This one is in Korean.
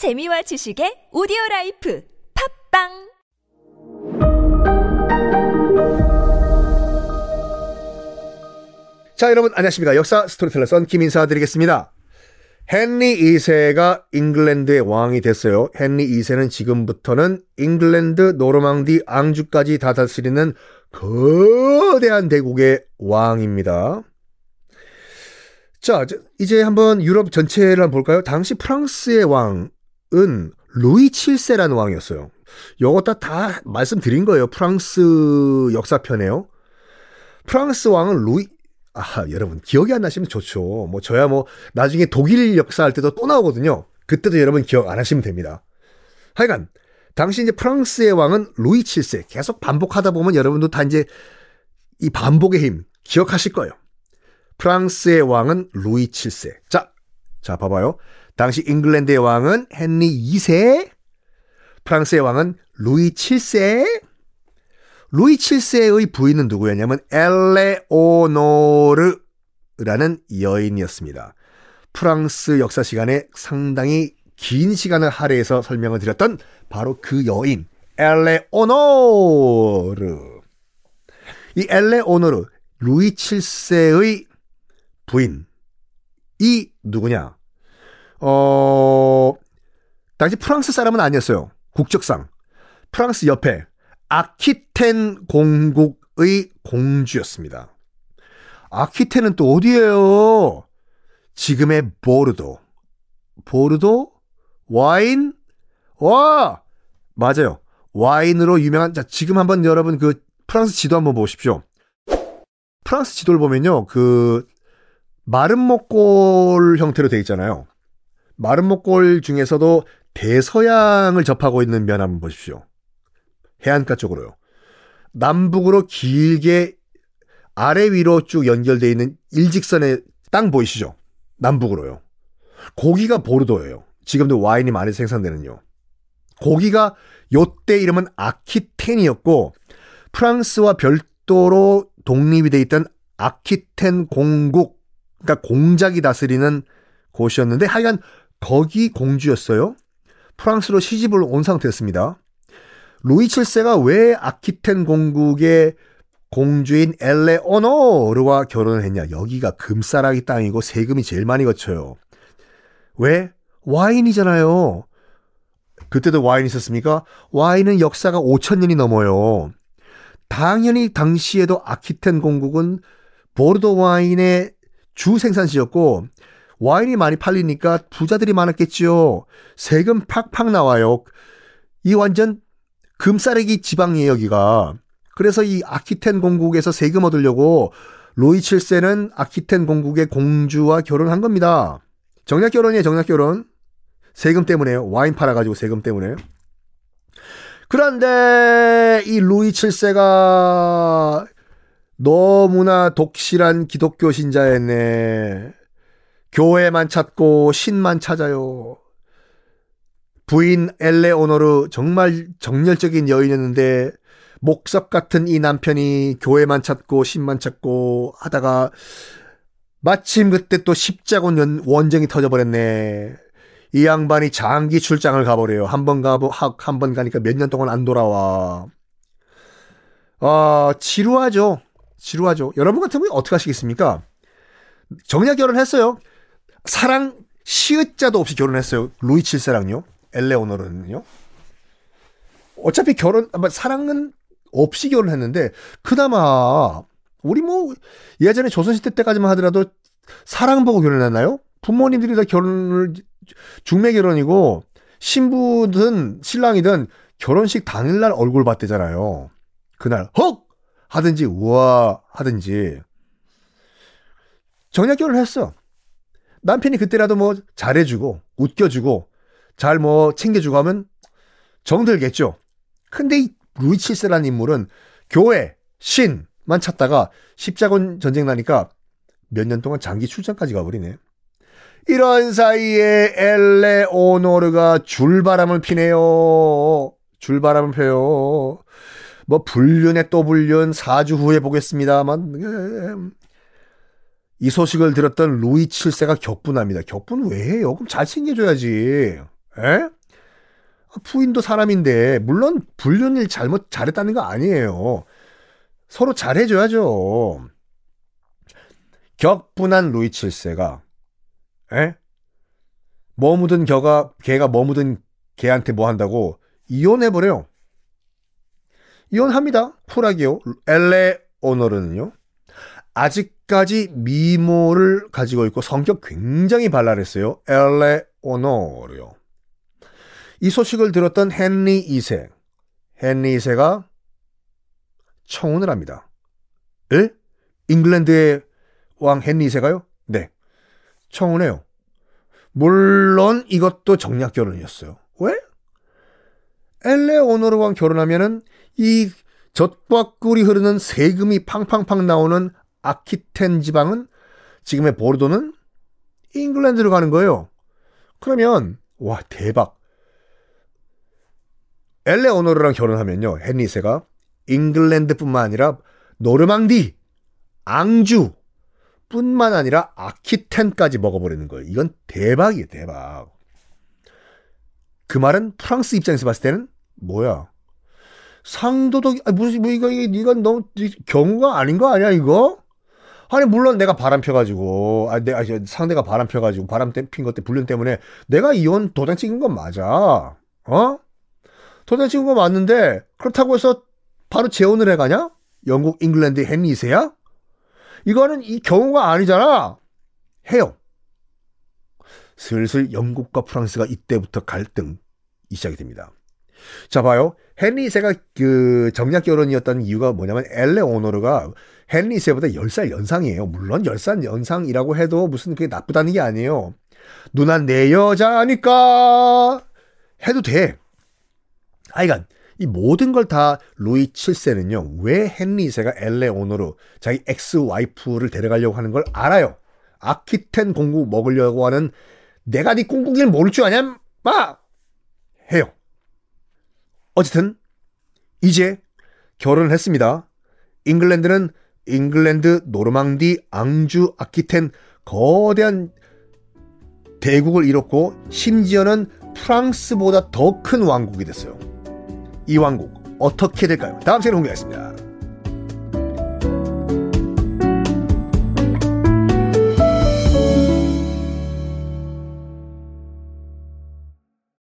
재미와 지식의 오디오 라이프 팝빵 자, 여러분 안녕하십니까. 역사 스토리텔러 썬킴 인사 드리겠습니다. 헨리 2세가 잉글랜드의 왕이 됐어요. 헨리 2세는 지금부터는 잉글랜드, 노르망디, 앙주까지 다 다스리는 거대한 대국의 왕입니다. 자, 이제 한번 유럽 전체를 한번 볼까요? 당시 프랑스의 왕은 루이 7세라는 왕이었어요. 요거 다, 다 말씀드린 거예요. 프랑스 역사편에요. 프랑스 왕은 루이, 아, 여러분, 기억이 안 나시면 좋죠. 뭐, 저야 뭐, 나중에 독일 역사할 때도 또 나오거든요. 그때도 여러분 기억 안 하시면 됩니다. 하여간, 당시 이제 프랑스의 왕은 루이 7세. 계속 반복하다 보면 여러분도 다 이제 이 반복의 힘 기억하실 거예요. 프랑스의 왕은 루이 7세. 자, 자, 봐봐요. 당시 잉글랜드의 왕은 헨리 2세. 프랑스의 왕은 루이 7세. 루이 7세의 부인은 누구였냐면 엘레오노르라는 여인이었습니다. 프랑스 역사 시간에 상당히 긴 시간을 할애해서 설명을 드렸던 바로 그 여인 엘레오노르. 이 엘레오노르 루이 7세의 부인 이 누구냐? 어 당시 프랑스 사람은 아니었어요. 국적상 프랑스 옆에 아키텐 공국의 공주였습니다. 아키텐은 또 어디예요? 지금의 보르도. 보르도? 와인? 와! 맞아요. 와인으로 유명한, 자, 지금 한번 여러분 그 프랑스 지도 한번 보십시오. 프랑스 지도를 보면요, 그, 목골 형태로 되어 있잖아요. 마른 목골 중에서도 대서양을 접하고 있는 면 한번 보십시오. 해안가 쪽으로요. 남북으로 길게 아래 위로 쭉 연결되어 있는 일직선의 땅 보이시죠? 남북으로요. 고기가 보르도예요. 지금도 와인이 많이 생산되는요. 고기가 요때 이름은 아키텐이었고 프랑스와 별도로 독립이 돼 있던 아키텐 공국 그러니까 공작이 다스리는 곳이었는데 하여간 거기 공주였어요. 프랑스로 시집을 온 상태였습니다. 루이 7세가 왜 아키텐 공국의 공주인 엘레오노르와 결혼을 했냐? 여기가 금싸라기 땅이고 세금이 제일 많이 거쳐요. 왜? 와인이잖아요. 그때도 와인 있었습니까? 와인은 역사가 5천년이 넘어요. 당연히 당시에도 아키텐 공국은 보르도 와인의 주 생산지였고 와인이 많이 팔리니까 부자들이 많았겠지요. 세금 팍팍 나와요. 이 완전 금싸레기 지방이에요, 여기가. 그래서 이 아키텐 공국에서 세금 얻으려고 로이 7세는 아키텐 공국의 공주와 결혼한 겁니다. 정략 결혼이에요, 정략 결혼. 세금 때문에요. 와인 팔아가지고 세금 때문에. 그런데 이 루이 7세가 너무나 독실한 기독교 신자였네. 교회만 찾고 신만 찾아요. 부인 엘레오노르 정말 정열적인 여인이었는데 목석 같은 이 남편이 교회만 찾고 신만 찾고 하다가 마침 그때 또 십자군 원정이 터져버렸네. 이 양반이 장기 출장을 가버려요. 한 번 가보, 한 번 가니까 몇 년 동안 안 돌아와. 아, 지루하죠. 지루하죠. 여러분 같으면 어떻게 하시겠습니까? 정략 결혼했어요. 사랑 시읒자도 없이 결혼했어요. 루이 7세랑요. 엘레오노르는요. 어차피 결혼, 사랑은 없이 결혼했는데, 그나마, 우리 뭐, 예전에 조선시대 때까지만 하더라도 사랑 보고 결혼했나요? 부모님들이 다 결혼을, 중매 결혼이고, 신부든 신랑이든 결혼식 당일날 얼굴 봤대잖아요. 그날, 헉! 하든지, 우와! 하든지. 정략 결혼을 했어. 남편이 그때라도 뭐 잘해주고, 웃겨주고, 잘 뭐 챙겨주고 하면 정들겠죠. 근데 이 루이 칠세라는 인물은 교회, 신만 찾다가 십자군 전쟁 나니까 몇 년 동안 장기 출장까지 가버리네. 이런 사이에 엘레오노르가 줄바람을 피네요. 줄바람을 펴요. 뭐 불륜에 또 불륜 4주 후에 보겠습니다만 이 소식을 들었던 루이 7세가 격분합니다. 격분 왜 해요? 그럼 잘 챙겨줘야지. 에? 부인도 사람인데 물론 불륜일 잘못 잘했다는 거 아니에요. 서로 잘해줘야죠. 격분한 루이 7세가 에? 뭐 묻은 겨가 개가 뭐 묻은 개한테 뭐 한다고 이혼해버려요. 이혼합니다. 쿨하게요. 엘레 오너르는요. 아직 까지 미모를 가지고 있고 성격 굉장히 발랄했어요. 엘레 오너르요. 이 소식을 들었던 헨리 2세. 헨리 2세가 청혼을 합니다. 에? 잉글랜드의 왕 헨리 2세가요? 네. 청혼해요. 물론 이것도 정략 결혼이었어요. 왜? 엘레오노르와 결혼하면은 이 젖과 꿀이 흐르는 세금이 팡팡팡 나오는 아키텐 지방은 지금의 보르도는 잉글랜드로 가는 거예요. 그러면 와 대박. 엘레오노르랑 결혼하면요. 헨리세가 잉글랜드뿐만 아니라 노르망디, 앙주 뿐만 아니라 아키텐까지 먹어버리는 거예요. 이건 대박이에요, 대박. 그 말은 프랑스 입장에서 봤을 때는 뭐야? 상도덕, 아, 무슨, 뭐, 이거, 이건 너무 경우가 아닌 거 아니야, 이거? 아니, 물론 내가 바람 펴가지고, 아, 내가, 상대가 바람 펴가지고, 바람 핀 것 때, 불륜 때문에 내가 이혼 도장 찍은 건 맞아. 어? 도장 찍은 건 맞는데, 그렇다고 해서 바로 재혼을 해가냐? 영국, 잉글랜드 헨리 2세야? 이거는 이 경우가 아니잖아. 해요. 슬슬 영국과 프랑스가 이때부터 갈등이 시작이 됩니다. 자, 봐요. 헨리 2세가 그 정략 결혼이었던 이유가 뭐냐면 엘레 오노르가 헨리 2세보다 10살 연상이에요. 물론 10살 연상이라고 해도 무슨 그게 나쁘다는 게 아니에요. 누나 내 여자니까 해도 돼. 하여간 이 모든 걸 다 루이 7세는요. 왜 헨리 2세가 엘레 오노르 자기 엑스 와이프를 데려가려고 하는 걸 알아요. 아키텐 공국 먹으려고 하는 내가 네 꿍꿍이를 모를 줄 아냐? 막 해요. 어쨌든 이제 결혼을 했습니다. 잉글랜드는 잉글랜드, 노르망디, 앙주, 아키텐 거대한 대국을 이뤘고 심지어는 프랑스보다 더 큰 왕국이 됐어요. 이 왕국 어떻게 될까요? 다음 시간에 공개하겠습니다.